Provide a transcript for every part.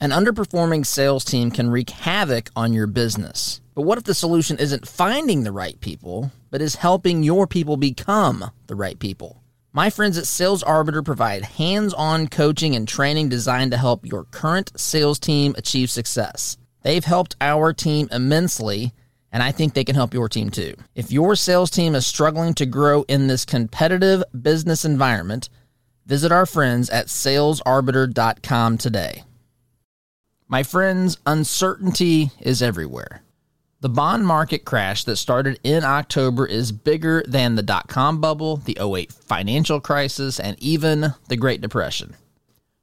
An underperforming sales team can wreak havoc on your business. But what if the solution isn't finding the right people, but is helping your people become the right people? My friends at Sales Arbiter provide hands on coaching and training designed to help your current sales team achieve success. They've helped our team immensely, and I think they can help your team too. If your sales team is struggling to grow in this competitive business environment, visit our friends at salesarbiter.com today. My friends, uncertainty is everywhere. The bond market crash that started in October is bigger than the dot com bubble, the 08 financial crisis, and even the Great Depression.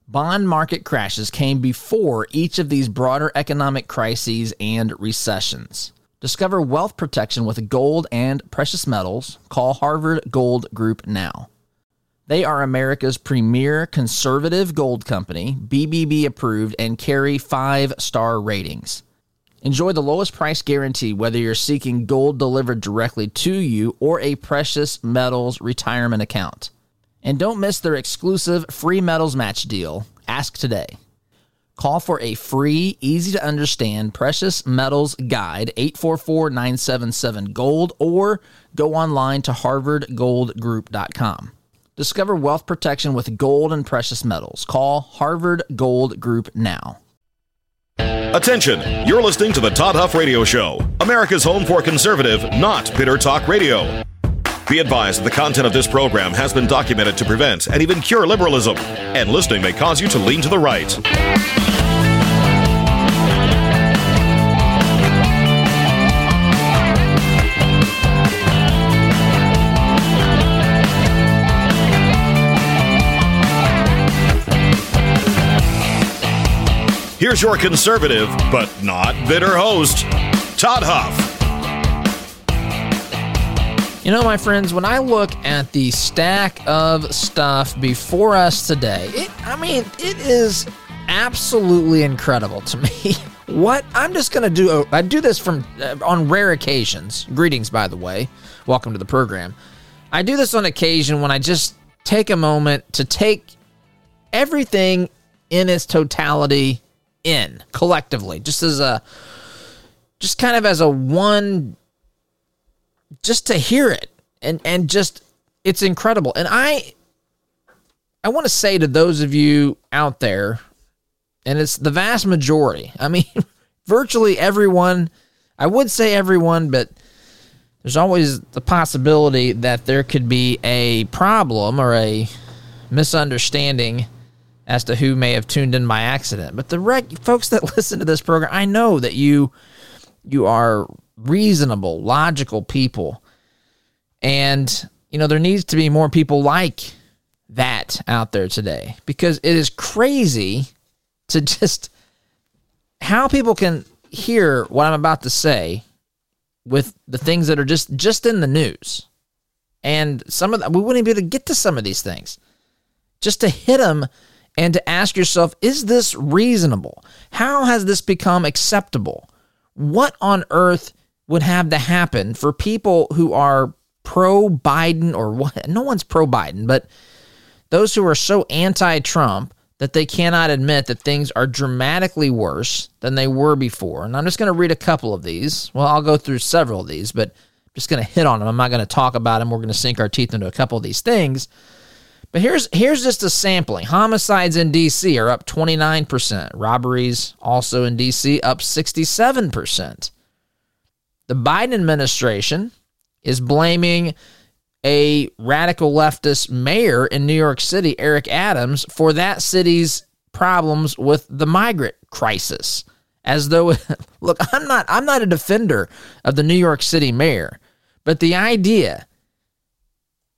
Bond market crashes came before each of these broader economic crises and recessions. Discover wealth protection with gold and precious metals. Call Harvard Gold Group now. They are America's premier conservative gold company, BBB approved, and carry five star ratings. Enjoy the lowest price guarantee whether you're seeking gold delivered directly to you or a precious metals retirement account. And don't miss their exclusive free metals match deal. Ask today. Call for a free, easy to understand precious metals guide 844 977 gold or go online to harvardgoldgroup.com. Discover wealth protection with gold and precious metals. Call Harvard Gold Group now. Attention, you're listening to the Todd Huff Radio Show, America's home for conservative, not bitter talk radio. Be advised that the content of this program has been documented to prevent and even cure liberalism, and listening may cause you to lean to the right. Here's your conservative, but not bitter host, Todd Huff. You know, my friends, when I look at the stack of stuff before us today, it, I mean, it is absolutely incredible to me. What I'm just going to do, I do this from uh, on rare occasions. Greetings, by the way. Welcome to the program. I do this on occasion when I just take a moment to take everything in its totality in collectively, just as a, just kind of as a one, just to hear it and and just it's incredible. And I, I want to say to those of you out there, and it's the vast majority. I mean, virtually everyone. I would say everyone, but there's always the possibility that there could be a problem or a misunderstanding as to who may have tuned in by accident. But the reg- folks that listen to this program, I know that you you are reasonable, logical people. And you know, there needs to be more people like that out there today because it is crazy to just how people can hear what I'm about to say with the things that are just just in the news. And some of them, we wouldn't be able to get to some of these things. Just to hit them and to ask yourself, is this reasonable? How has this become acceptable? What on earth would have to happen for people who are pro Biden or what? No one's pro Biden, but those who are so anti Trump that they cannot admit that things are dramatically worse than they were before. And I'm just going to read a couple of these. Well, I'll go through several of these, but I'm just going to hit on them. I'm not going to talk about them. We're going to sink our teeth into a couple of these things. But here's here's just a sampling. Homicides in DC are up 29%. Robberies also in DC up 67%. The Biden administration is blaming a radical leftist mayor in New York City, Eric Adams, for that city's problems with the migrant crisis. As though look, I'm not I'm not a defender of the New York City mayor, but the idea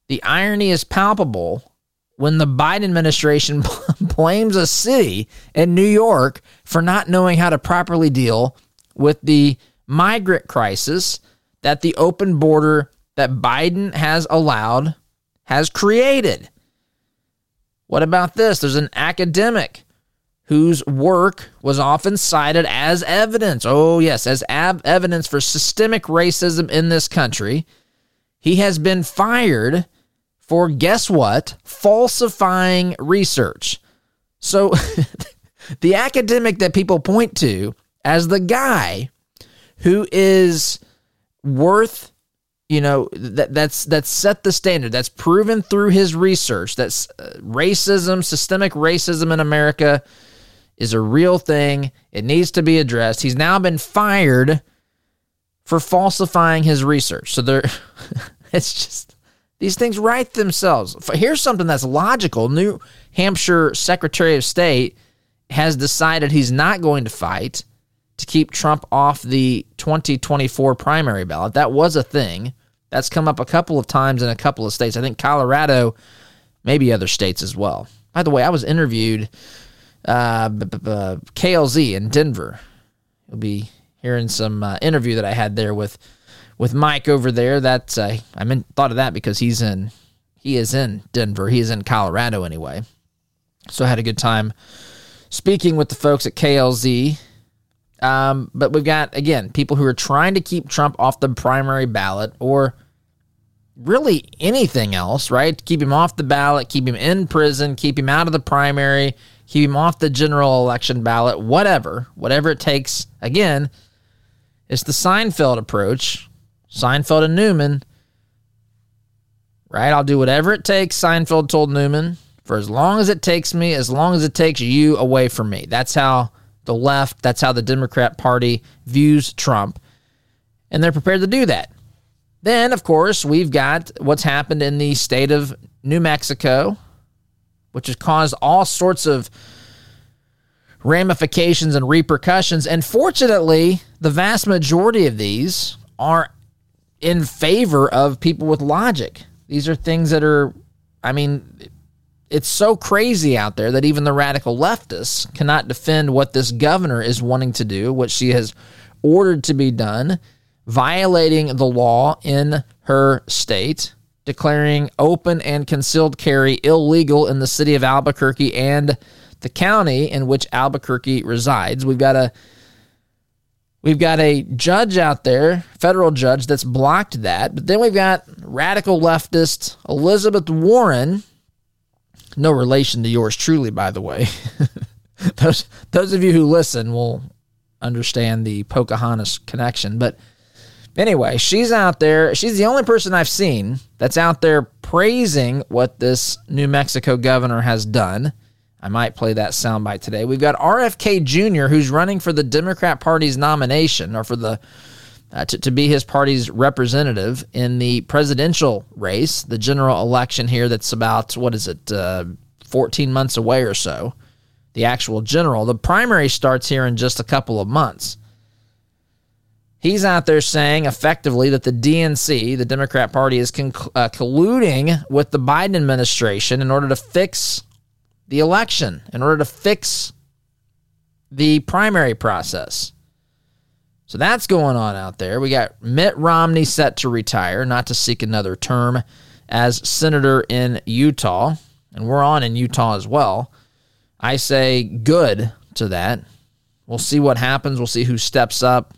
the irony is palpable when the Biden administration blames a city in New York for not knowing how to properly deal with the migrant crisis that the open border that Biden has allowed has created. What about this? There's an academic whose work was often cited as evidence. Oh, yes, as evidence for systemic racism in this country. He has been fired for guess what? Falsifying research. So the academic that people point to as the guy who is worth you know that that's that's set the standard that's proven through his research that's uh, racism systemic racism in america is a real thing it needs to be addressed he's now been fired for falsifying his research so there it's just these things write themselves here's something that's logical new hampshire secretary of state has decided he's not going to fight to keep Trump off the 2024 primary ballot. That was a thing. That's come up a couple of times in a couple of states. I think Colorado, maybe other states as well. By the way, I was interviewed uh, KLZ in Denver. You'll be hearing some uh, interview that I had there with with Mike over there. That uh, I meant thought of that because he's in he is in Denver. He is in Colorado anyway. So I had a good time speaking with the folks at KLZ um, but we've got, again, people who are trying to keep Trump off the primary ballot or really anything else, right? Keep him off the ballot, keep him in prison, keep him out of the primary, keep him off the general election ballot, whatever, whatever it takes. Again, it's the Seinfeld approach. Seinfeld and Newman, right? I'll do whatever it takes, Seinfeld told Newman, for as long as it takes me, as long as it takes you away from me. That's how the left. That's how the Democrat Party views Trump. And they're prepared to do that. Then, of course, we've got what's happened in the state of New Mexico, which has caused all sorts of ramifications and repercussions. And fortunately, the vast majority of these are in favor of people with logic. These are things that are, I mean, it's so crazy out there that even the radical leftists cannot defend what this governor is wanting to do, what she has ordered to be done, violating the law in her state, declaring open and concealed carry illegal in the city of Albuquerque and the county in which Albuquerque resides. We've got a We've got a judge out there, federal judge, that's blocked that. But then we've got radical leftist Elizabeth Warren, no relation to yours truly, by the way. those those of you who listen will understand the Pocahontas connection. But anyway, she's out there. She's the only person I've seen that's out there praising what this New Mexico governor has done. I might play that soundbite today. We've got RFK Jr., who's running for the Democrat Party's nomination or for the uh, to, to be his party's representative in the presidential race, the general election here that's about, what is it, uh, 14 months away or so, the actual general. The primary starts here in just a couple of months. He's out there saying effectively that the DNC, the Democrat Party, is uh, colluding with the Biden administration in order to fix the election, in order to fix the primary process. So that's going on out there. We got Mitt Romney set to retire, not to seek another term as senator in Utah. And we're on in Utah as well. I say good to that. We'll see what happens. We'll see who steps up.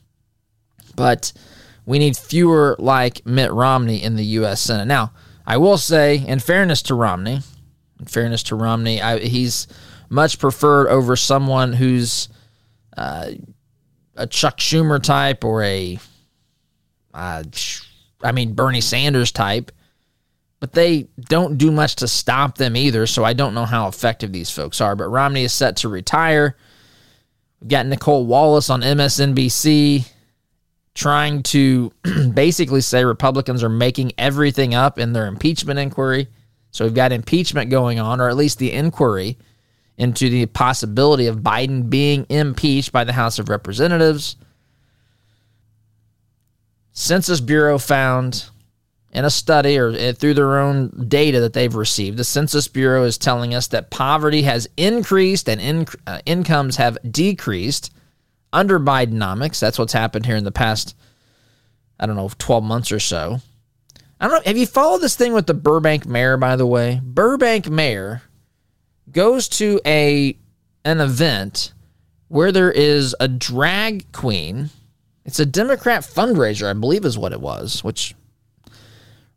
But we need fewer like Mitt Romney in the U.S. Senate. Now, I will say, in fairness to Romney, in fairness to Romney, I, he's much preferred over someone who's uh, a Chuck Schumer type or a, uh, I mean, Bernie Sanders type, but they don't do much to stop them either. So I don't know how effective these folks are. But Romney is set to retire. We've got Nicole Wallace on MSNBC trying to basically say Republicans are making everything up in their impeachment inquiry. So we've got impeachment going on, or at least the inquiry into the possibility of Biden being impeached by the House of Representatives. Census Bureau found in a study or eh, through their own data that they've received, the Census Bureau is telling us that poverty has increased and in, uh, incomes have decreased under Bidenomics. That's what's happened here in the past, I don't know, 12 months or so. I don't know. Have you followed this thing with the Burbank mayor, by the way? Burbank mayor goes to a an event where there is a drag queen. It's a Democrat fundraiser, I believe is what it was, which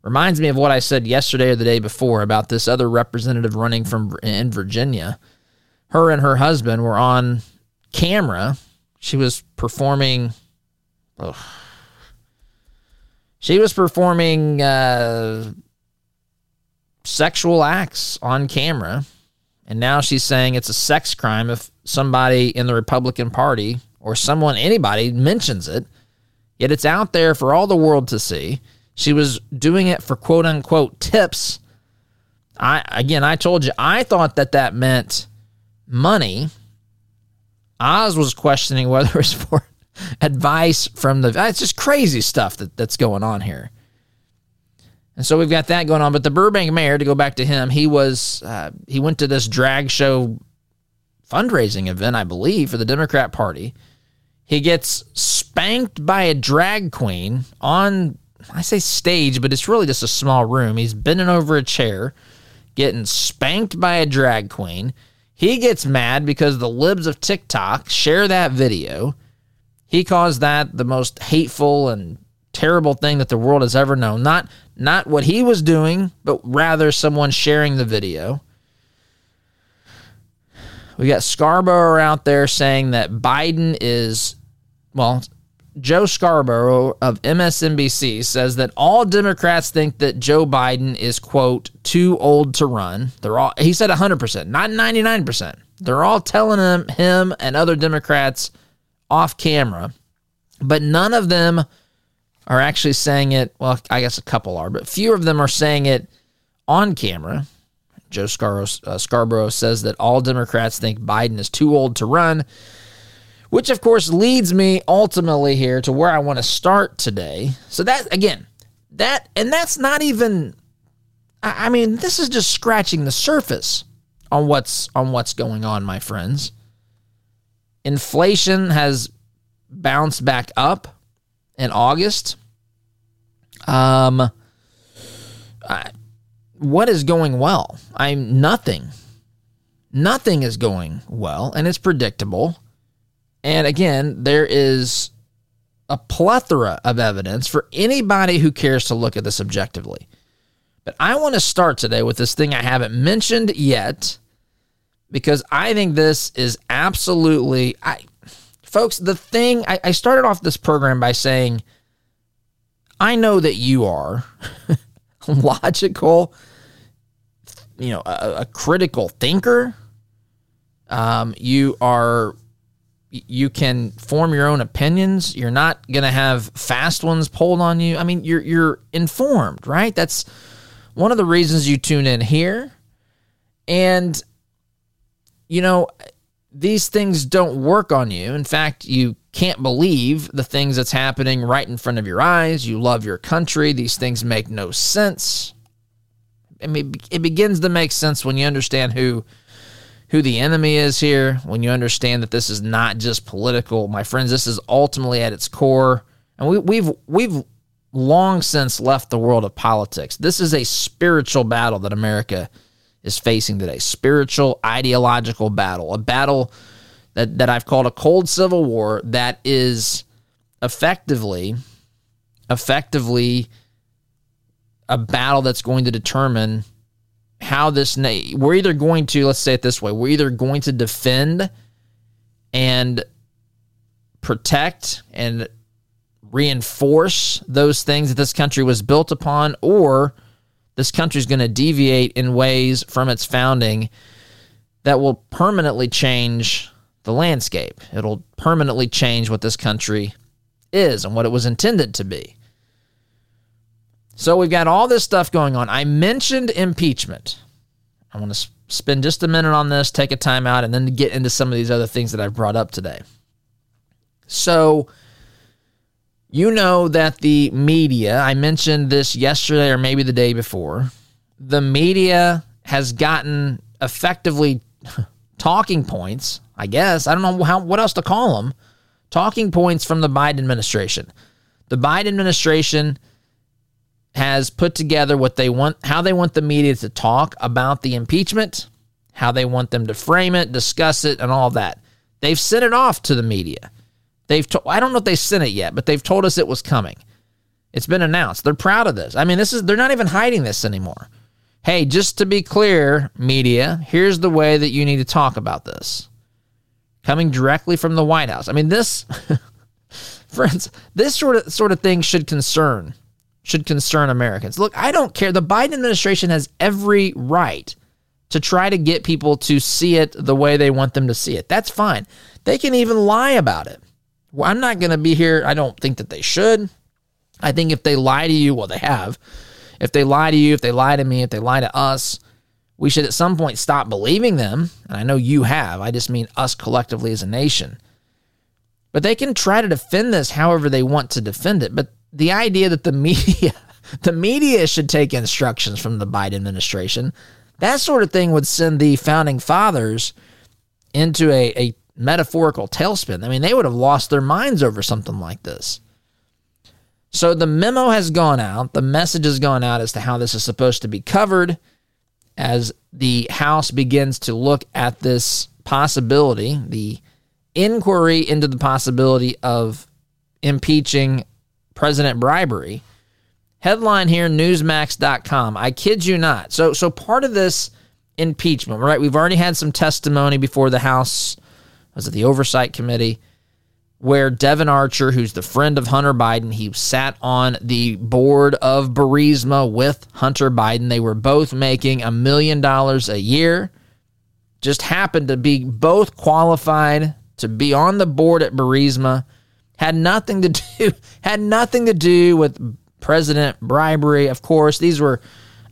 reminds me of what I said yesterday or the day before about this other representative running from in Virginia. her and her husband were on camera. She was performing. Ugh. She was performing uh, sexual acts on camera. And now she's saying it's a sex crime if somebody in the Republican Party or someone, anybody, mentions it. Yet it's out there for all the world to see. She was doing it for quote unquote tips. I again, I told you, I thought that that meant money. Oz was questioning whether it's for advice from the. It's just crazy stuff that, that's going on here. And so we've got that going on. But the Burbank mayor, to go back to him, he was uh, he went to this drag show fundraising event, I believe, for the Democrat Party. He gets spanked by a drag queen on I say stage, but it's really just a small room. He's bending over a chair, getting spanked by a drag queen. He gets mad because the libs of TikTok share that video. He calls that the most hateful and terrible thing that the world has ever known. Not not what he was doing, but rather someone sharing the video. We got Scarborough out there saying that Biden is, well, Joe Scarborough of MSNBC says that all Democrats think that Joe Biden is, quote, too old to run. They're all, he said 100%, not 99%. They're all telling him, him and other Democrats off camera, but none of them are actually saying it. Well, I guess a couple are, but few of them are saying it on camera. Joe Scarborough, uh, Scarborough says that all Democrats think Biden is too old to run, which of course leads me ultimately here to where I want to start today. So that again, that and that's not even. I, I mean, this is just scratching the surface on what's on what's going on, my friends. Inflation has bounced back up in August. Um, I, what is going well? I'm nothing. Nothing is going well, and it's predictable. And again, there is a plethora of evidence for anybody who cares to look at this objectively. But I want to start today with this thing I haven't mentioned yet because I think this is absolutely I folks, the thing I, I started off this program by saying I know that you are logical, you know, a, a critical thinker. Um, you are you can form your own opinions. You're not going to have fast ones pulled on you. I mean, you're you're informed, right? That's one of the reasons you tune in here. And you know, these things don't work on you. In fact, you can't believe the things that's happening right in front of your eyes. You love your country. These things make no sense. I mean, it begins to make sense when you understand who who the enemy is here, when you understand that this is not just political. My friends, this is ultimately at its core, and we, we've we've long since left the world of politics. This is a spiritual battle that America is facing today. Spiritual, ideological battle, a battle that, that I've called a cold civil war that is effectively, effectively a battle that's going to determine how this na- we're either going to let's say it this way we're either going to defend and protect and reinforce those things that this country was built upon or this country is going to deviate in ways from its founding that will permanently change the landscape. It'll permanently change what this country is and what it was intended to be. So we've got all this stuff going on. I mentioned impeachment. I want to spend just a minute on this, take a time out, and then get into some of these other things that I've brought up today. So, you know that the media, I mentioned this yesterday or maybe the day before, the media has gotten effectively talking points, I guess. I don't know how what else to call them. Talking points from the Biden administration. The Biden administration has put together what they want, how they want the media to talk about the impeachment, how they want them to frame it, discuss it, and all that. They've sent it off to the media. They've to, I don't know if they sent it yet, but they've told us it was coming. It's been announced. They're proud of this. I mean, this is they're not even hiding this anymore. hey, just to be clear, media, here's the way that you need to talk about this. Coming directly from the White House. I mean, this, friends, this sort of sort of thing should concern should concern Americans. Look, I don't care. The Biden administration has every right to try to get people to see it the way they want them to see it. That's fine. They can even lie about it. Well, I'm not going to be here. I don't think that they should. I think if they lie to you, well, they have. If they lie to you, if they lie to me, if they lie to us, we should at some point stop believing them. And I know you have. I just mean us collectively as a nation. But they can try to defend this however they want to defend it. But the idea that the media, the media should take instructions from the Biden administration, that sort of thing would send the founding fathers into a, a metaphorical tailspin. I mean, they would have lost their minds over something like this. So the memo has gone out, the message has gone out as to how this is supposed to be covered as the House begins to look at this possibility, the inquiry into the possibility of impeaching President bribery. Headline here, Newsmax.com. I kid you not. So, so part of this impeachment, right? We've already had some testimony before the House, was at the Oversight Committee, where Devon Archer, who's the friend of Hunter Biden, he sat on the board of Burisma with Hunter Biden. They were both making a million dollars a year. Just happened to be both qualified to be on the board at Burisma. Had nothing to do had nothing to do with president bribery. Of course, these were,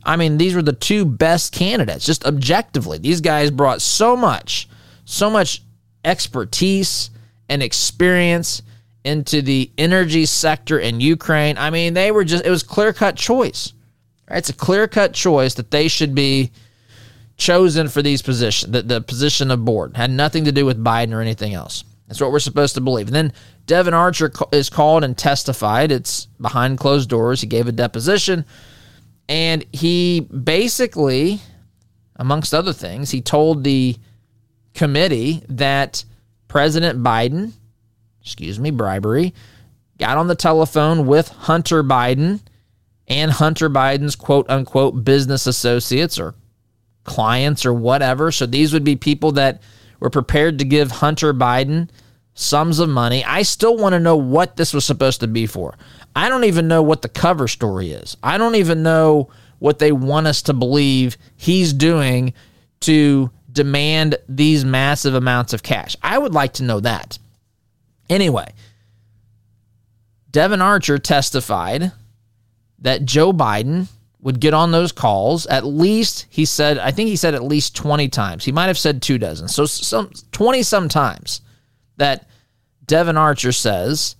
I mean, these were the two best candidates, just objectively. These guys brought so much, so much expertise and experience into the energy sector in Ukraine. I mean, they were just, it was clear cut choice. Right? It's a clear cut choice that they should be chosen for these positions, the, the position of board. Had nothing to do with Biden or anything else. That's what we're supposed to believe. And then Devon Archer is called and testified. It's behind closed doors. He gave a deposition. And he basically, amongst other things, he told the committee that President Biden, excuse me, bribery, got on the telephone with Hunter Biden and Hunter Biden's quote unquote business associates or clients or whatever. So these would be people that were prepared to give Hunter Biden sums of money. I still want to know what this was supposed to be for. I don't even know what the cover story is. I don't even know what they want us to believe he's doing to demand these massive amounts of cash. I would like to know that. Anyway, Devon Archer testified that Joe Biden would get on those calls at least he said I think he said at least 20 times. He might have said 2 dozen. So some 20 some times that Devon Archer says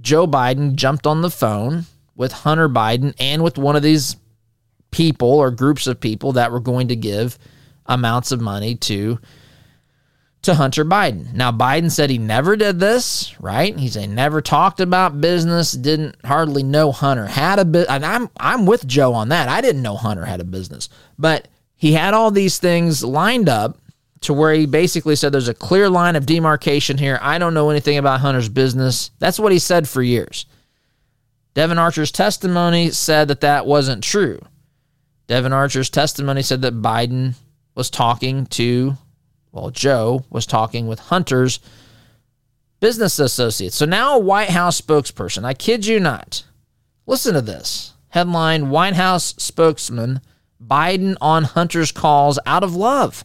Joe Biden jumped on the phone with Hunter Biden and with one of these people or groups of people that were going to give amounts of money to to Hunter Biden. Now Biden said he never did this, right? He said never talked about business, didn't hardly know Hunter had a bit and I'm I'm with Joe on that. I didn't know Hunter had a business. But he had all these things lined up to where he basically said there's a clear line of demarcation here. I don't know anything about Hunter's business. That's what he said for years. Devon Archer's testimony said that that wasn't true. Devon Archer's testimony said that Biden was talking to, well, Joe was talking with Hunter's business associates. So now a White House spokesperson, I kid you not. Listen to this headline White House spokesman Biden on Hunter's calls out of love.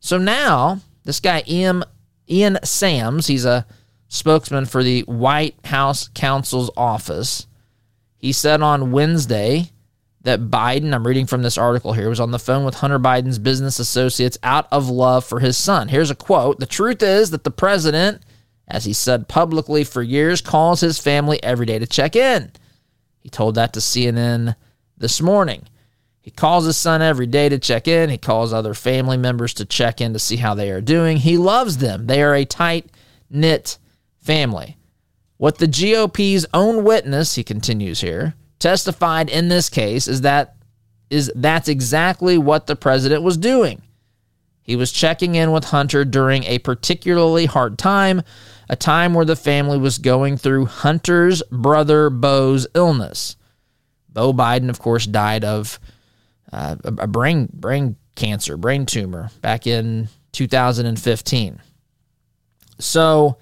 So now, this guy, Ian, Ian Sams, he's a spokesman for the White House counsel's office. He said on Wednesday that Biden, I'm reading from this article here, was on the phone with Hunter Biden's business associates out of love for his son. Here's a quote The truth is that the president, as he said publicly for years, calls his family every day to check in. He told that to CNN this morning. He calls his son every day to check in. He calls other family members to check in to see how they are doing. He loves them. They are a tight knit family. What the GOP's own witness, he continues here, testified in this case is that is that's exactly what the president was doing. He was checking in with Hunter during a particularly hard time, a time where the family was going through Hunter's brother Beau's illness. Beau Biden, of course, died of uh, a, a brain brain cancer, brain tumor back in 2015. So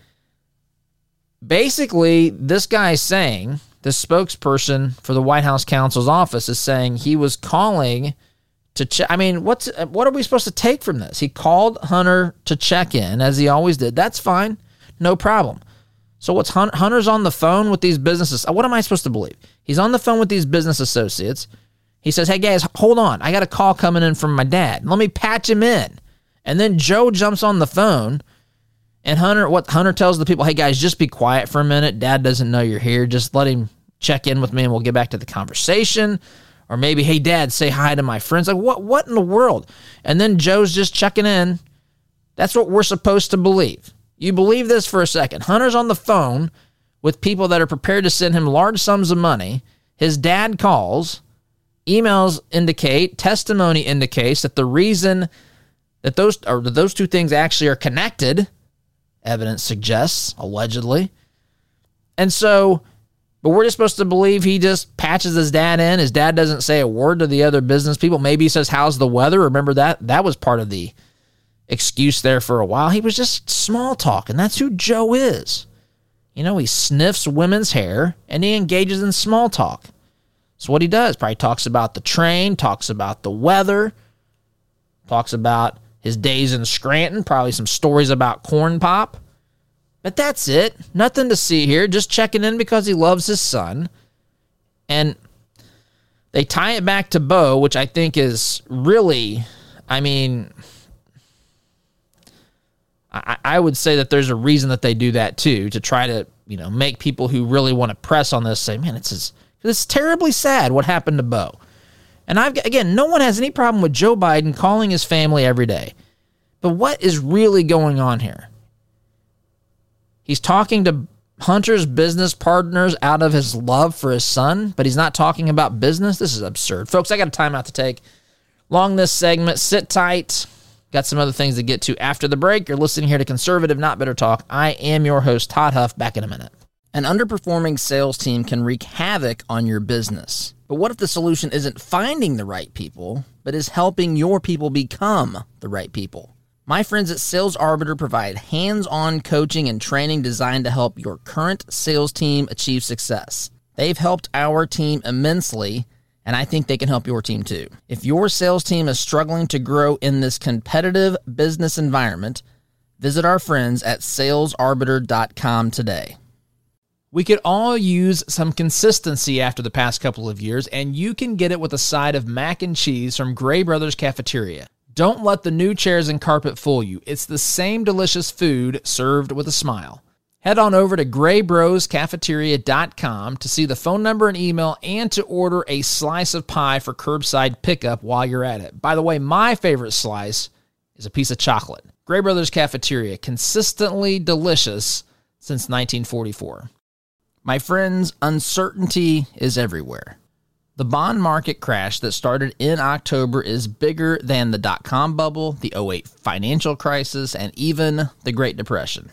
basically, this guy's saying the spokesperson for the White House counsel's office is saying he was calling to check. I mean, what's what are we supposed to take from this? He called Hunter to check in as he always did. That's fine, no problem. So what's Hunter's on the phone with these businesses? What am I supposed to believe? He's on the phone with these business associates. He says, "Hey guys, hold on. I got a call coming in from my dad. Let me patch him in." And then Joe jumps on the phone and Hunter what Hunter tells the people, "Hey guys, just be quiet for a minute. Dad doesn't know you're here. Just let him check in with me and we'll get back to the conversation." Or maybe, "Hey dad, say hi to my friends." Like, "What what in the world?" And then Joe's just checking in. That's what we're supposed to believe. You believe this for a second. Hunter's on the phone with people that are prepared to send him large sums of money. His dad calls. Emails indicate, testimony indicates that the reason that those or that those two things actually are connected, evidence suggests, allegedly. And so, but we're just supposed to believe he just patches his dad in. His dad doesn't say a word to the other business people. Maybe he says, How's the weather? Remember that? That was part of the excuse there for a while. He was just small talk, and that's who Joe is. You know, he sniffs women's hair and he engages in small talk. That's what he does. Probably talks about the train, talks about the weather, talks about his days in Scranton, probably some stories about corn pop. But that's it. Nothing to see here. Just checking in because he loves his son. And they tie it back to Beau, which I think is really, I mean, I, I would say that there's a reason that they do that too, to try to, you know, make people who really want to press on this say, man, it's just, it's terribly sad what happened to Beau. And I've again, no one has any problem with Joe Biden calling his family every day. But what is really going on here? He's talking to Hunter's business partners out of his love for his son, but he's not talking about business. This is absurd. Folks, I got a timeout to take. Long this segment. Sit tight. Got some other things to get to after the break. You're listening here to Conservative Not Bitter Talk. I am your host, Todd Huff. Back in a minute. An underperforming sales team can wreak havoc on your business. But what if the solution isn't finding the right people, but is helping your people become the right people? My friends at Sales Arbiter provide hands on coaching and training designed to help your current sales team achieve success. They've helped our team immensely and I think they can help your team too. If your sales team is struggling to grow in this competitive business environment, visit our friends at salesarbiter.com today. We could all use some consistency after the past couple of years, and you can get it with a side of mac and cheese from Gray Brothers Cafeteria. Don't let the new chairs and carpet fool you. It's the same delicious food served with a smile. Head on over to graybroscafeteria.com to see the phone number and email and to order a slice of pie for curbside pickup while you're at it. By the way, my favorite slice is a piece of chocolate. Gray Brothers Cafeteria, consistently delicious since 1944. My friends, uncertainty is everywhere. The bond market crash that started in October is bigger than the dot com bubble, the 08 financial crisis, and even the Great Depression.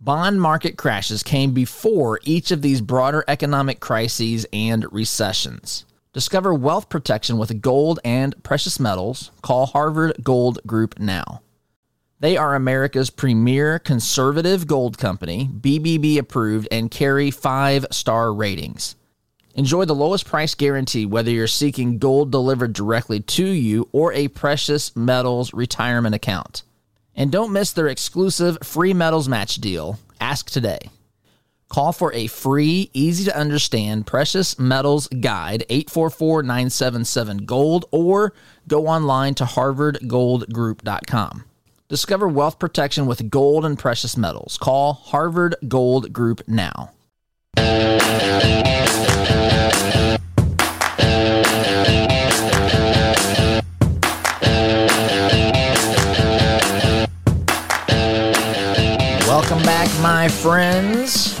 Bond market crashes came before each of these broader economic crises and recessions. Discover wealth protection with gold and precious metals. Call Harvard Gold Group now. They are America's premier conservative gold company, BBB approved, and carry five star ratings. Enjoy the lowest price guarantee whether you're seeking gold delivered directly to you or a precious metals retirement account. And don't miss their exclusive free metals match deal. Ask today. Call for a free, easy to understand precious metals guide 844 977 Gold or go online to harvardgoldgroup.com. Discover wealth protection with gold and precious metals. Call Harvard Gold Group now. My friends.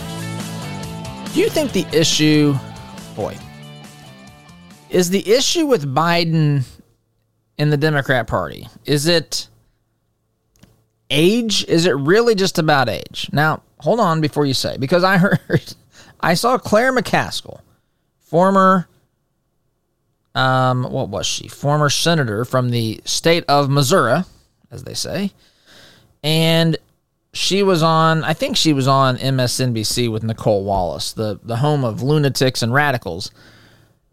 Do you think the issue, boy, is the issue with Biden in the Democrat Party? Is it age? Is it really just about age? Now, hold on before you say, because I heard, I saw Claire McCaskill, former um, what was she? Former senator from the state of Missouri, as they say. And she was on, I think she was on MSNBC with Nicole Wallace, the, the home of lunatics and radicals.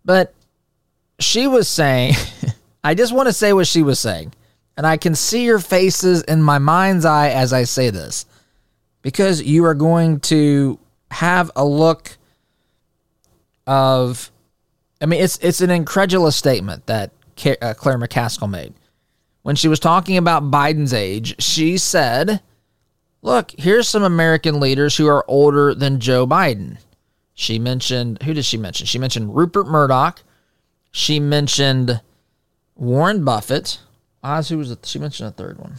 But she was saying, I just want to say what she was saying. And I can see your faces in my mind's eye as I say this because you are going to have a look of I mean it's it's an incredulous statement that uh, Claire McCaskill made. When she was talking about Biden's age, she said, "Look, here's some American leaders who are older than Joe Biden." She mentioned who did she mention? She mentioned Rupert Murdoch. She mentioned Warren Buffett. Oz, who was? She mentioned a third one.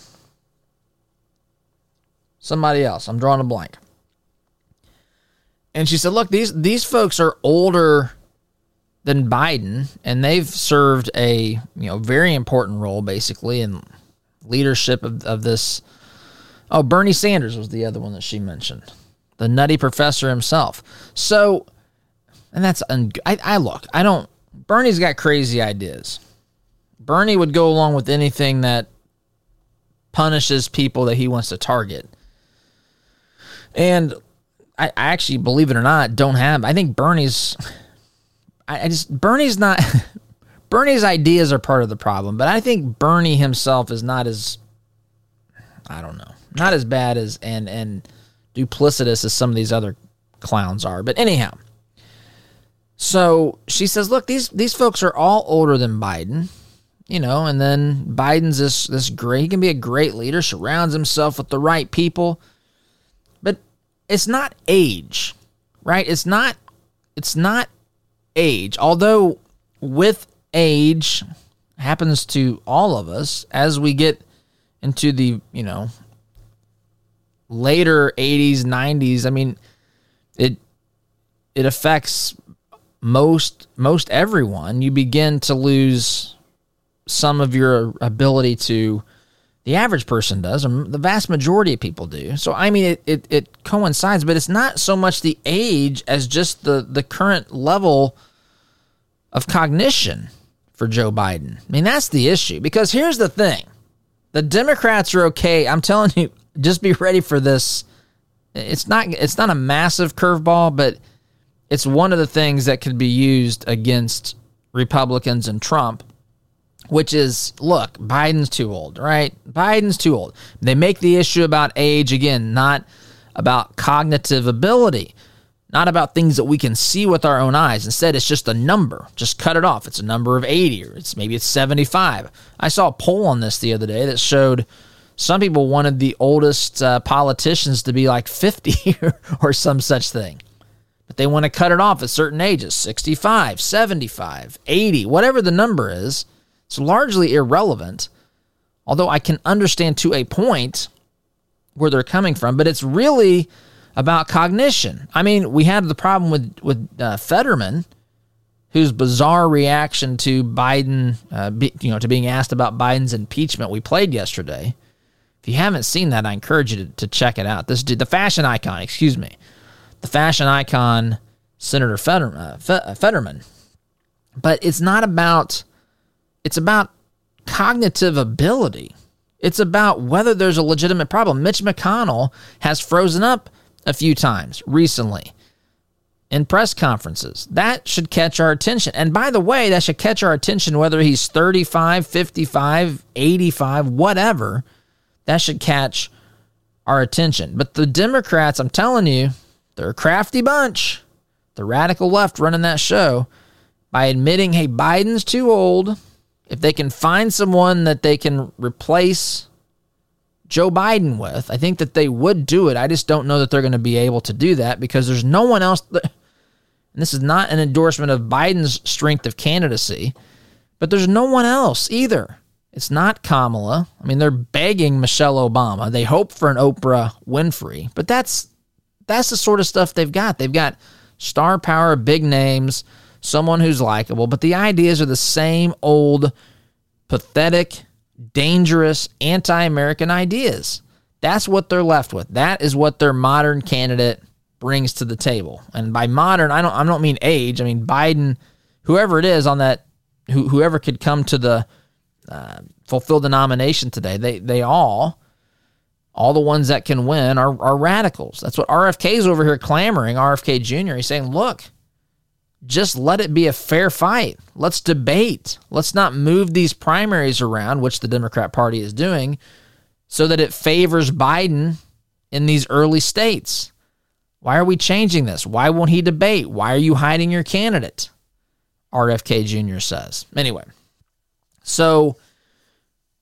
Somebody else. I'm drawing a blank. And she said, "Look, these these folks are older than Biden, and they've served a you know very important role, basically, in leadership of, of this." Oh, Bernie Sanders was the other one that she mentioned, the nutty professor himself. So, and that's un- I, I look. I don't. Bernie's got crazy ideas. Bernie would go along with anything that punishes people that he wants to target. And I, I actually, believe it or not, don't have. I think Bernie's. I, I just Bernie's not. Bernie's ideas are part of the problem, but I think Bernie himself is not as. I don't know, not as bad as and and duplicitous as some of these other clowns are. But anyhow, so she says, "Look, these these folks are all older than Biden." you know, and then Biden's this this great he can be a great leader, surrounds himself with the right people. But it's not age, right? It's not it's not age. Although with age happens to all of us as we get into the, you know, later 80s, 90s, I mean, it it affects most most everyone. You begin to lose some of your ability to the average person does, or the vast majority of people do. So I mean, it, it, it coincides, but it's not so much the age as just the the current level of cognition for Joe Biden. I mean, that's the issue. Because here's the thing: the Democrats are okay. I'm telling you, just be ready for this. It's not it's not a massive curveball, but it's one of the things that could be used against Republicans and Trump which is look, Biden's too old, right? Biden's too old. They make the issue about age again, not about cognitive ability, not about things that we can see with our own eyes. Instead, it's just a number. Just cut it off. It's a number of 80 or it's maybe it's 75. I saw a poll on this the other day that showed some people wanted the oldest uh, politicians to be like 50 or some such thing. But they want to cut it off at certain ages 65, 75, 80, whatever the number is it's largely irrelevant, although I can understand to a point where they're coming from, but it's really about cognition. I mean, we had the problem with with uh, Fetterman, whose bizarre reaction to Biden, uh, be, you know, to being asked about Biden's impeachment. We played yesterday. If you haven't seen that, I encourage you to, to check it out. This dude, the fashion icon, excuse me, the fashion icon, Senator Fetterman, uh, Fetterman. But it's not about it's about cognitive ability. It's about whether there's a legitimate problem. Mitch McConnell has frozen up a few times recently in press conferences. That should catch our attention. And by the way, that should catch our attention whether he's 35, 55, 85, whatever. That should catch our attention. But the Democrats, I'm telling you, they're a crafty bunch. The radical left running that show by admitting, hey, Biden's too old if they can find someone that they can replace Joe Biden with, I think that they would do it. I just don't know that they're going to be able to do that because there's no one else. That, and this is not an endorsement of Biden's strength of candidacy, but there's no one else either. It's not Kamala. I mean, they're begging Michelle Obama. They hope for an Oprah Winfrey, but that's that's the sort of stuff they've got. They've got star power, big names someone who's likable, but the ideas are the same old, pathetic, dangerous, anti American ideas. That's what they're left with. That is what their modern candidate brings to the table. And by modern, I don't I don't mean age. I mean Biden, whoever it is on that who, whoever could come to the uh, fulfill the nomination today, they they all all the ones that can win are, are radicals. That's what RFK's over here clamoring. RFK Jr. He's saying, look, just let it be a fair fight. Let's debate. Let's not move these primaries around, which the Democrat Party is doing, so that it favors Biden in these early states. Why are we changing this? Why won't he debate? Why are you hiding your candidate? RFK Jr. says. Anyway, so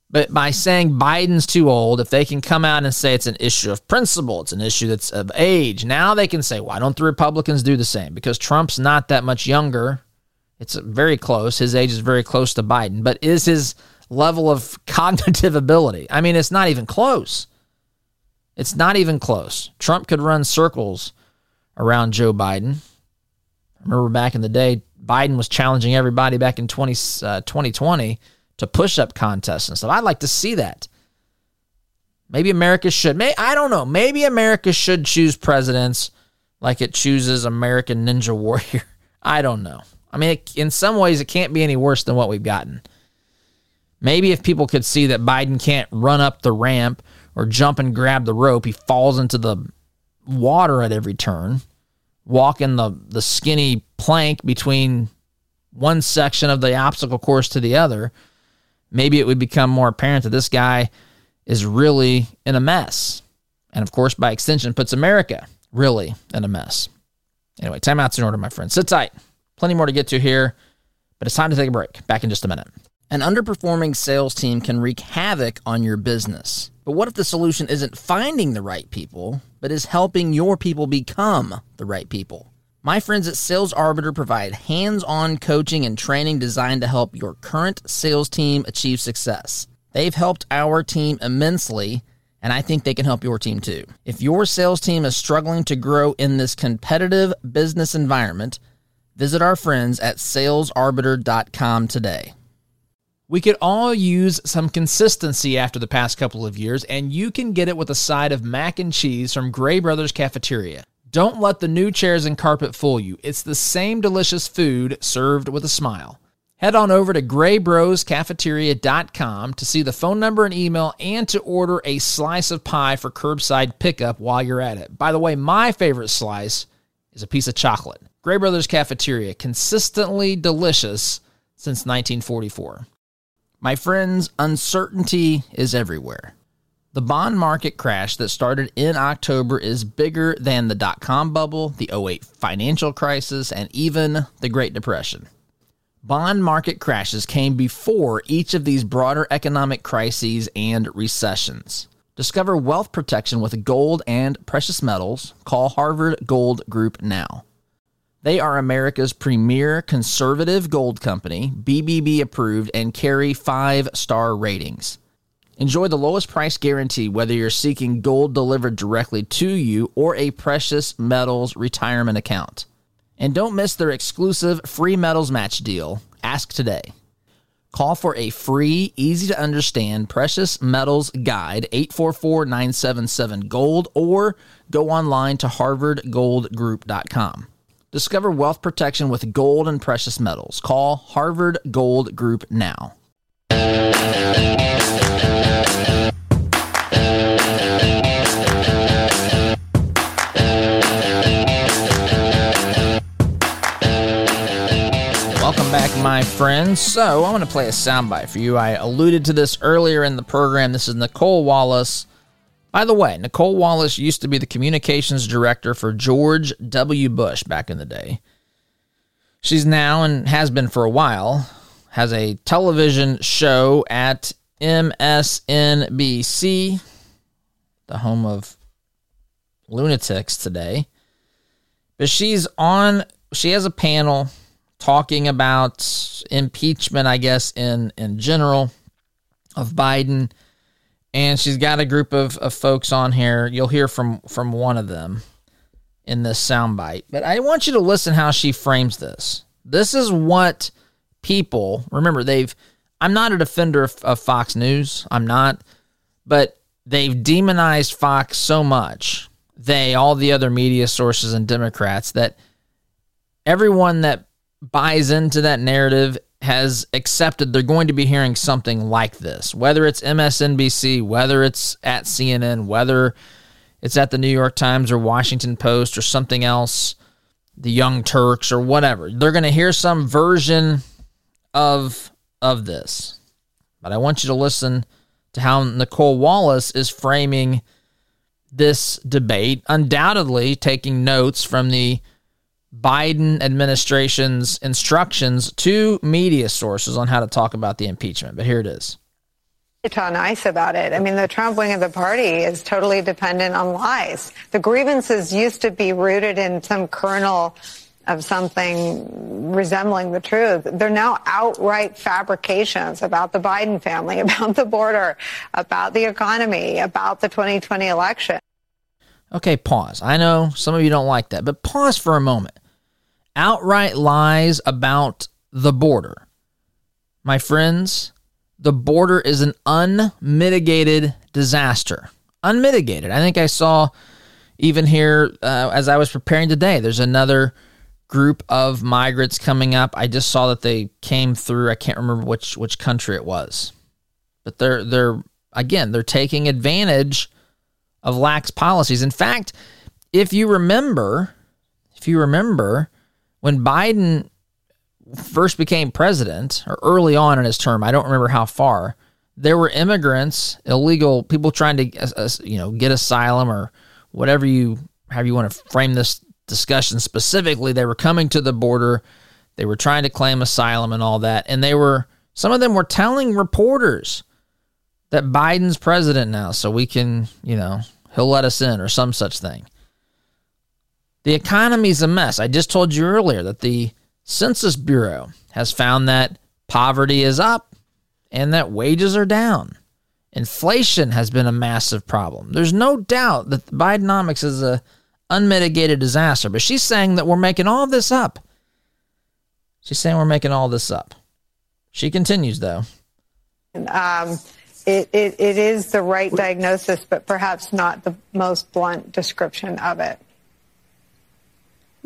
but by saying Biden's too old, if they can come out and say it's an issue of principle, it's an issue that's of age, now they can say, why don't the Republicans do the same? Because Trump's not that much younger. It's very close. His age is very close to Biden. But is his level of cognitive ability? I mean, it's not even close. It's not even close. Trump could run circles around Joe Biden. I remember back in the day, Biden was challenging everybody back in 20, uh, 2020 to push up contests and stuff. I'd like to see that. Maybe America should. May I don't know. Maybe America should choose presidents like it chooses American Ninja Warrior. I don't know. I mean, it, in some ways, it can't be any worse than what we've gotten. Maybe if people could see that Biden can't run up the ramp or jump and grab the rope, he falls into the water at every turn, walking the, the skinny plank between one section of the obstacle course to the other maybe it would become more apparent that this guy is really in a mess. And of course, by extension, puts America really in a mess. Anyway, timeout's in order, my friends. Sit tight. Plenty more to get to here, but it's time to take a break. Back in just a minute. An underperforming sales team can wreak havoc on your business. But what if the solution isn't finding the right people, but is helping your people become the right people? My friends at Sales Arbiter provide hands on coaching and training designed to help your current sales team achieve success. They've helped our team immensely, and I think they can help your team too. If your sales team is struggling to grow in this competitive business environment, visit our friends at salesarbiter.com today. We could all use some consistency after the past couple of years, and you can get it with a side of mac and cheese from Gray Brothers Cafeteria. Don't let the new chairs and carpet fool you. It's the same delicious food served with a smile. Head on over to graybroscafeteria.com to see the phone number and email and to order a slice of pie for curbside pickup while you're at it. By the way, my favorite slice is a piece of chocolate. Gray Brothers Cafeteria, consistently delicious since 1944. My friends, uncertainty is everywhere. The bond market crash that started in October is bigger than the dot com bubble, the 08 financial crisis, and even the Great Depression. Bond market crashes came before each of these broader economic crises and recessions. Discover wealth protection with gold and precious metals. Call Harvard Gold Group now. They are America's premier conservative gold company, BBB approved, and carry five star ratings. Enjoy the lowest price guarantee whether you're seeking gold delivered directly to you or a precious metals retirement account. And don't miss their exclusive free metals match deal. Ask today. Call for a free, easy to understand precious metals guide 844 977 Gold or go online to harvardgoldgroup.com. Discover wealth protection with gold and precious metals. Call Harvard Gold Group now. Back, my friends. So, I want to play a soundbite for you. I alluded to this earlier in the program. This is Nicolle Wallace. By the way, Nicolle Wallace used to be the communications director for George W. Bush back in the day. She's now and has been for a while, has a television show at MSNBC, the home of lunatics today. But she's on, she has a panel talking about impeachment, I guess, in, in general of Biden. And she's got a group of, of folks on here. You'll hear from, from one of them in this soundbite. But I want you to listen how she frames this. This is what people remember. They've. I'm not a defender of, of Fox News. I'm not, but they've demonized Fox so much. They, all the other media sources and Democrats, that everyone that buys into that narrative has accepted they're going to be hearing something like this, whether it's MSNBC, whether it's at CNN, whether it's at the New York Times or Washington Post or something else, the Young Turks or whatever. They're going to hear some version of of this. But I want you to listen to how Nicolle Wallace is framing this debate, undoubtedly taking notes from the Biden administration's instructions to media sources on how to talk about the impeachment. But here it is. It's nice about it. I mean, the Trump wing of the party is totally dependent on lies. The grievances used to be rooted in some kernel of something resembling the truth. They're now outright fabrications about the Biden family, about the border, about the economy, about the 2020 election. Okay, pause. I know some of you don't like that, but pause for a moment outright lies about the border. My friends, the border is an unmitigated disaster. Unmitigated. I think I saw even here uh, as I was preparing today, there's another group of migrants coming up. I just saw that they came through. I can't remember which which country it was. But they're they're again, they're taking advantage of lax policies. In fact, if you remember, if you remember, when Biden first became president, or early on in his term, I don't remember how far, there were immigrants, illegal people trying to, uh, uh, you know, get asylum or whatever you, however you want to frame this discussion specifically. They were coming to the border, they were trying to claim asylum and all that, and they were, some of them were telling reporters that Biden's president now, so we can, you know, he'll let us in or some such thing. The economy's a mess. I just told you earlier that the Census Bureau has found that poverty is up and that wages are down. Inflation has been a massive problem. There's no doubt that Bidenomics is a unmitigated disaster, but she's saying that we're making all this up. She's saying we're making all this up. She continues, though. Um, it, it, it is the right diagnosis, but perhaps not the most blunt description of it.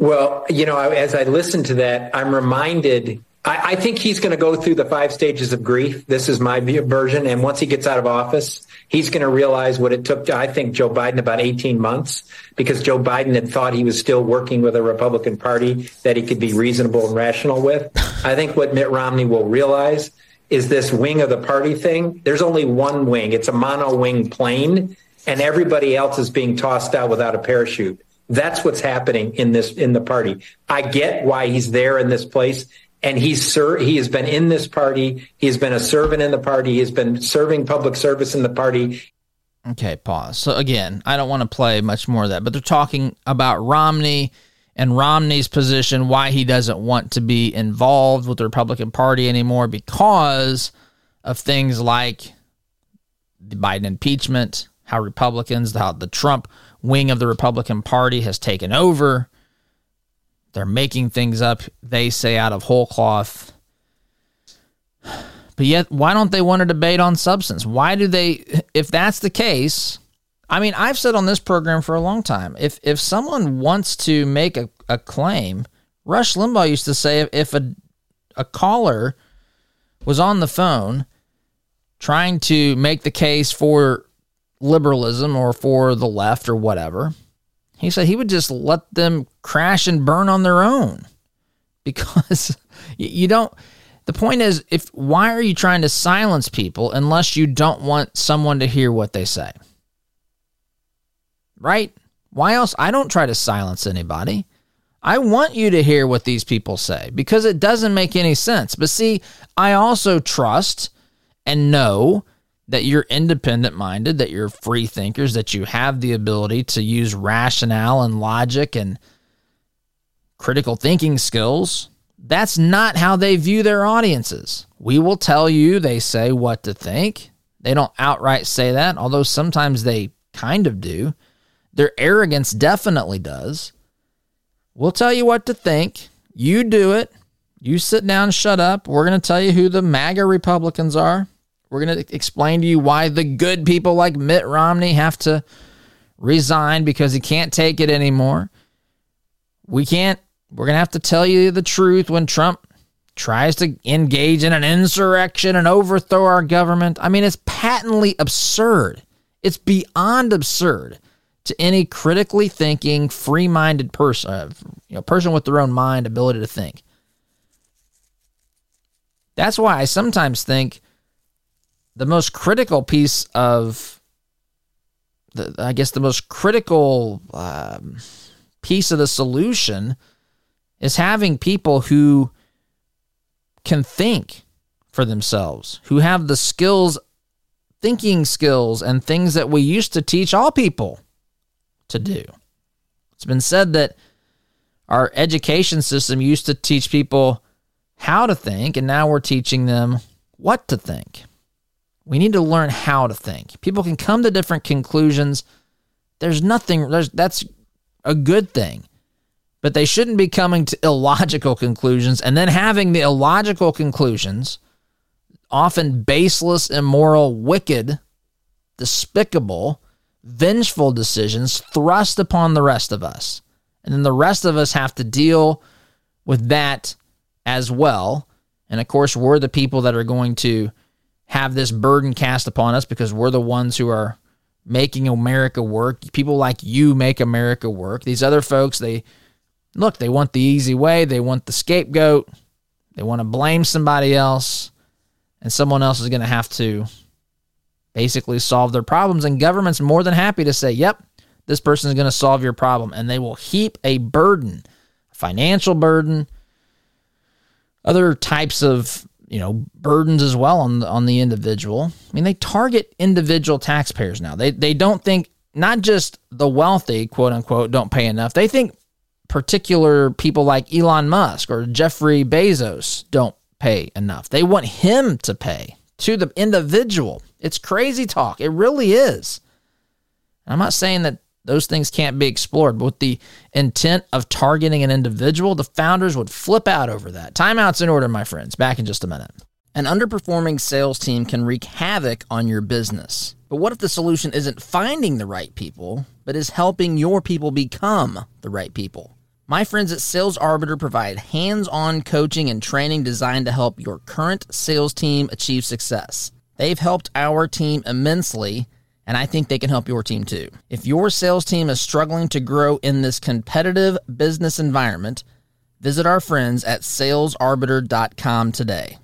Well, you know, as I listen to that, I'm reminded. I, I think he's going to go through the five stages of grief. This is my version. And once he gets out of office, he's going to realize what it took, to, I think, Joe Biden about 18 months because Joe Biden had thought he was still working with a Republican Party that he could be reasonable and rational with. I think what Mitt Romney will realize is this wing of the party thing. There's only one wing. It's a mono wing plane and everybody else is being tossed out without a parachute. That's what's happening in this in the party. I get why he's there in this place. And he's sir, he has been in this party. He has been a servant in the party. He has been serving public service in the party. Okay, pause. So again, I don't want to play much more of that, but they're talking about Romney and Romney's position, why he doesn't want to be involved with the Republican Party anymore because of things like the Biden impeachment, how Republicans, how the Trump wing of the Republican Party has taken over. They're making things up, they say, out of whole cloth. But yet, why don't they want to debate on substance? Why do they, if that's the case, I mean, I've said on this program for a long time if, if someone wants to make a, a claim, Rush Limbaugh used to say if a, a caller was on the phone trying to make the case for liberalism or for the left or whatever. He said he would just let them crash and burn on their own because you don't. The point is, if why are you trying to silence people unless you don't want someone to hear what they say? Right? Why else? I don't try to silence anybody. I want you to hear what these people say because it doesn't make any sense. But see, I also trust and know that you're independent minded, that you're free thinkers, that you have the ability to use rationale and logic and critical thinking skills. That's not how they view their audiences. We will tell you, they say, what to think. They don't outright say that, although sometimes they kind of do. Their arrogance definitely does. We'll tell you what to think. You do it. You sit down, shut up. We're going to tell you who the MAGA Republicans are. We're going to explain to you why the good people like Mitt Romney have to resign because he can't take it anymore. We can't, we're going to have to tell you the truth when Trump tries to engage in an insurrection and overthrow our government. I mean, it's patently absurd. It's beyond absurd to any critically thinking, free-minded person, uh, you know, person with their own mind, ability to think. That's why I sometimes think the most critical piece of the, I guess the most critical um, piece of the solution is having people who can think for themselves, who have the skills, thinking skills, and things that we used to teach all people to do. It's been said that our education system used to teach people how to think, and now we're teaching them what to think. We need to learn how to think. People can come to different conclusions. There's nothing, there's, that's a good thing. But they shouldn't be coming to illogical conclusions and then having the illogical conclusions, often baseless, immoral, wicked, despicable, vengeful decisions thrust upon the rest of us. And then the rest of us have to deal with that as well. And of course, we're the people that are going to have this burden cast upon us because we're the ones who are making America work. People like you make America work. These other folks, they look, they want the easy way, they want the scapegoat, they want to blame somebody else, and someone else is going to have to basically solve their problems. And government's more than happy to say, yep, this person is going to solve your problem. And they will heap a burden, financial burden, other types of you know burdens as well on the, on the individual. I mean, they target individual taxpayers now. They they don't think not just the wealthy, quote unquote, don't pay enough. They think particular people like Elon Musk or Jeffrey Bezos don't pay enough. They want him to pay to the individual. It's crazy talk. It really is. I'm not saying that those things can't be explored, but with the intent of targeting an individual, the founders would flip out over that. Timeout's in order, my friends. Back in just a minute. An underperforming sales team can wreak havoc on your business. But what if the solution isn't finding the right people, but is helping your people become the right people? My friends at Sales Arbiter provide hands on coaching and training designed to help your current sales team achieve success. They've helped our team immensely, and I think they can help your team too. If your sales team is struggling to grow in this competitive business environment, visit our friends at salesarbiter.com today.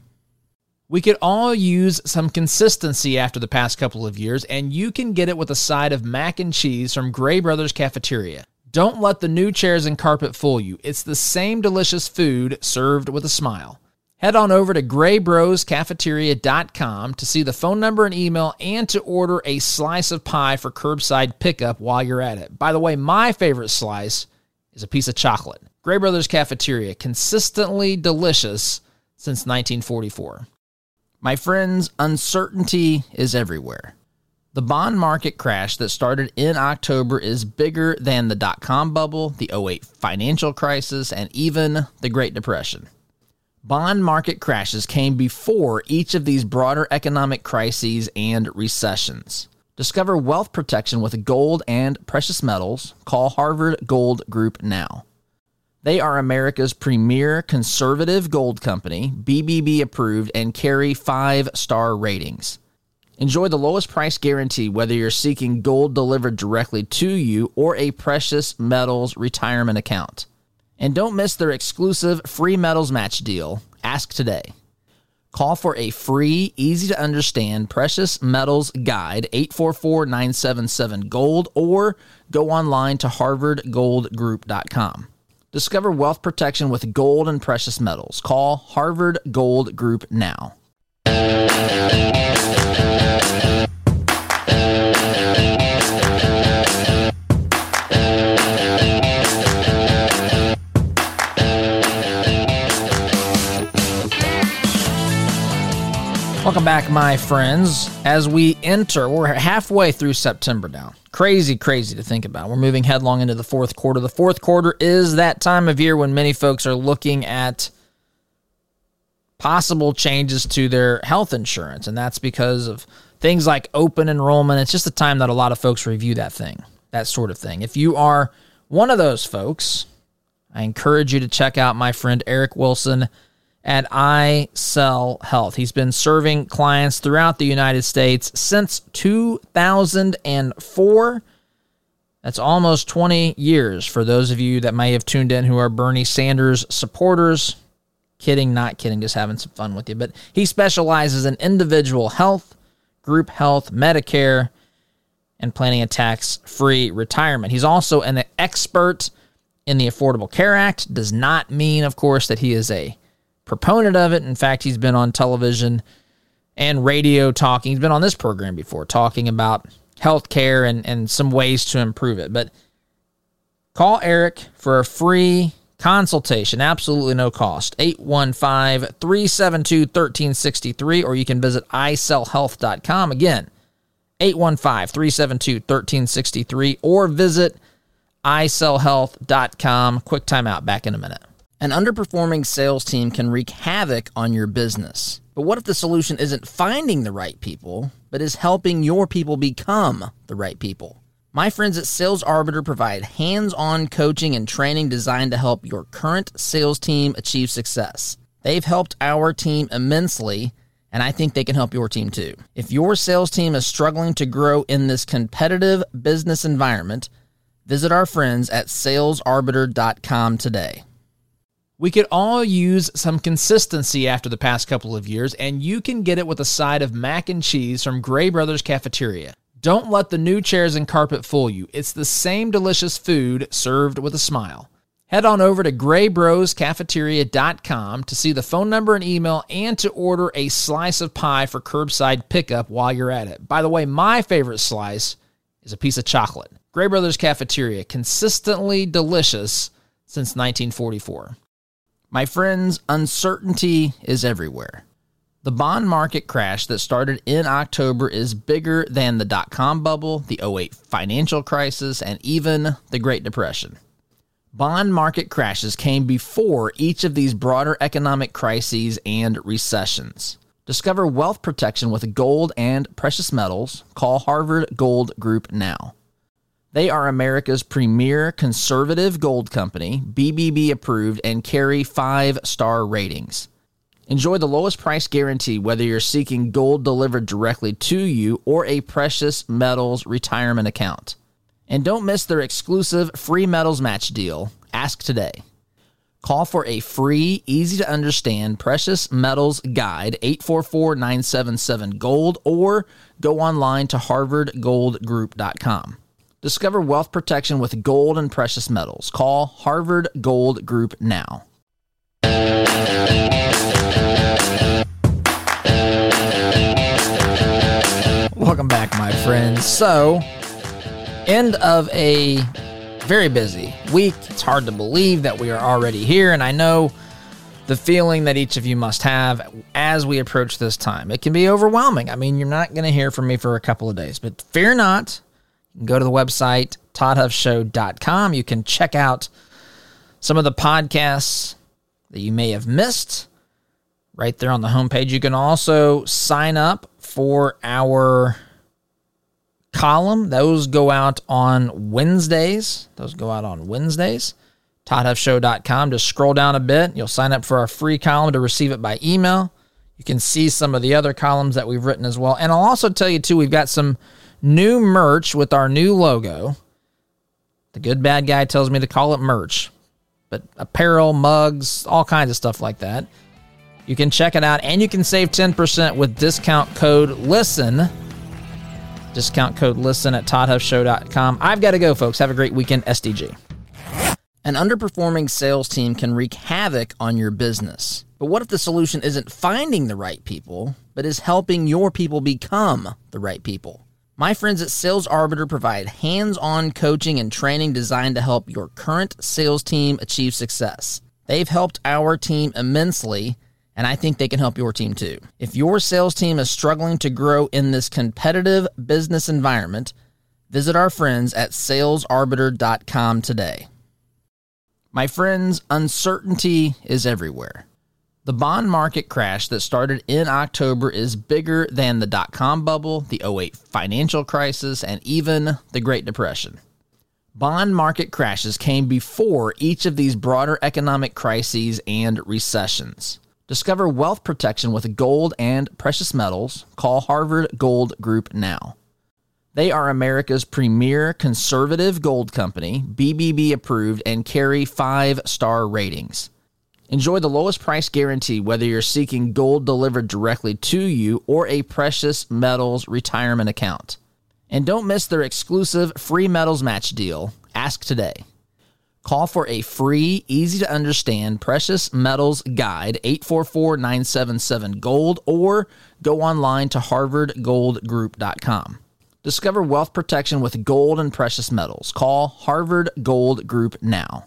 We could all use some consistency after the past couple of years, and you can get it with a side of mac and cheese from Gray Brothers Cafeteria. Don't let the new chairs and carpet fool you. It's the same delicious food served with a smile. Head on over to graybroscafeteria.com to see the phone number and email and to order a slice of pie for curbside pickup while you're at it. By the way, my favorite slice is a piece of chocolate. Gray Brothers Cafeteria, consistently delicious since 1944. My friends, uncertainty is everywhere. The bond market crash that started in October is bigger than the dot com bubble, the 08 financial crisis, and even the Great Depression. Bond market crashes came before each of these broader economic crises and recessions. Discover wealth protection with gold and precious metals. Call Harvard Gold Group now. They are America's premier conservative gold company, BBB approved, and carry five star ratings. Enjoy the lowest price guarantee whether you're seeking gold delivered directly to you or a precious metals retirement account. And don't miss their exclusive free metals match deal. Ask today. Call for a free, easy to understand precious metals guide 844 977 Gold or go online to harvardgoldgroup.com. Discover wealth protection with gold and precious metals. Call Harvard Gold Group now. Back, my friends. As we enter, we're halfway through September now. Crazy, crazy to think about. We're moving headlong into the fourth quarter. The fourth quarter is that time of year when many folks are looking at possible changes to their health insurance. And that's because of things like open enrollment. It's just the time that a lot of folks review that thing, that sort of thing. If you are one of those folks, I encourage you to check out my friend Eric Wilson at I Sell Health. He's been serving clients throughout the United States since 2004. That's almost 20 years for those of you that may have tuned in who are Bernie Sanders supporters. Kidding, not kidding, just having some fun with you. But he specializes in individual health, group health, Medicare, and planning a tax free retirement. He's also an expert in the Affordable Care Act. Does not mean, of course, that he is a proponent of it. In fact, he's been on television and radio talking. He's been on this program before talking about healthcare and, and some ways to improve it. But call Eric for a free consultation, absolutely no cost. 815 372 1363, or you can visit isellhealth.com. Again, 815 372 1363, or visit isellhealth.com. Quick timeout, back in a minute. An underperforming sales team can wreak havoc on your business. But what if the solution isn't finding the right people, but is helping your people become the right people? My friends at Sales Arbiter provide hands on coaching and training designed to help your current sales team achieve success. They've helped our team immensely, and I think they can help your team too. If your sales team is struggling to grow in this competitive business environment, visit our friends at salesarbiter.com today. We could all use some consistency after the past couple of years, and you can get it with a side of mac and cheese from Gray Brothers Cafeteria. Don't let the new chairs and carpet fool you. It's the same delicious food served with a smile. Head on over to graybroscafeteria.com to see the phone number and email and to order a slice of pie for curbside pickup while you're at it. By the way, my favorite slice is a piece of chocolate. Gray Brothers Cafeteria, consistently delicious since 1944. My friends, uncertainty is everywhere. The bond market crash that started in October is bigger than the dot com bubble, the 08 financial crisis, and even the Great Depression. Bond market crashes came before each of these broader economic crises and recessions. Discover wealth protection with gold and precious metals. Call Harvard Gold Group now. They are America's premier conservative gold company, BBB approved, and carry five star ratings. Enjoy the lowest price guarantee whether you're seeking gold delivered directly to you or a precious metals retirement account. And don't miss their exclusive free metals match deal. Ask today. Call for a free, easy to understand precious metals guide 844 977 Gold or go online to harvardgoldgroup.com. Discover wealth protection with gold and precious metals. Call Harvard Gold Group now. Welcome back, my friends. So, end of a very busy week. It's hard to believe that we are already here, and I know the feeling that each of you must have as we approach this time. It can be overwhelming. I mean, you're not going to hear from me for a couple of days, but fear not go to the website, toddhuffshow.com. You can check out some of the podcasts that you may have missed right there on the homepage. You can also sign up for our column. Those go out on Wednesdays. Those go out on Wednesdays. ToddHuffShow.com. Just scroll down a bit. You'll sign up for our free column to receive it by email. You can see some of the other columns that we've written as well. And I'll also tell you, too, we've got some new merch with our new logo. The good bad guy tells me to call it merch, but apparel, mugs, all kinds of stuff like that. You can check it out and you can save 10% with discount code LISTEN. Discount code LISTEN at toddhuffshow.com. I've got to go, folks. Have a great weekend, SDG. An underperforming sales team can wreak havoc on your business. But what if the solution isn't finding the right people, but is helping your people become the right people? My friends at Sales Arbiter provide hands on coaching and training designed to help your current sales team achieve success. They've helped our team immensely, and I think they can help your team too. If your sales team is struggling to grow in this competitive business environment, visit our friends at salesarbiter.com today. My friends, uncertainty is everywhere. The bond market crash that started in October is bigger than the dot com bubble, the 08 financial crisis, and even the Great Depression. Bond market crashes came before each of these broader economic crises and recessions. Discover wealth protection with gold and precious metals. Call Harvard Gold Group now. They are America's premier conservative gold company, BBB approved, and carry five star ratings. Enjoy the lowest price guarantee whether you're seeking gold delivered directly to you or a precious metals retirement account. And don't miss their exclusive free metals match deal. Ask today. Call for a free, easy to understand precious metals guide 844 977 Gold or go online to harvardgoldgroup.com. Discover wealth protection with gold and precious metals. Call Harvard Gold Group now.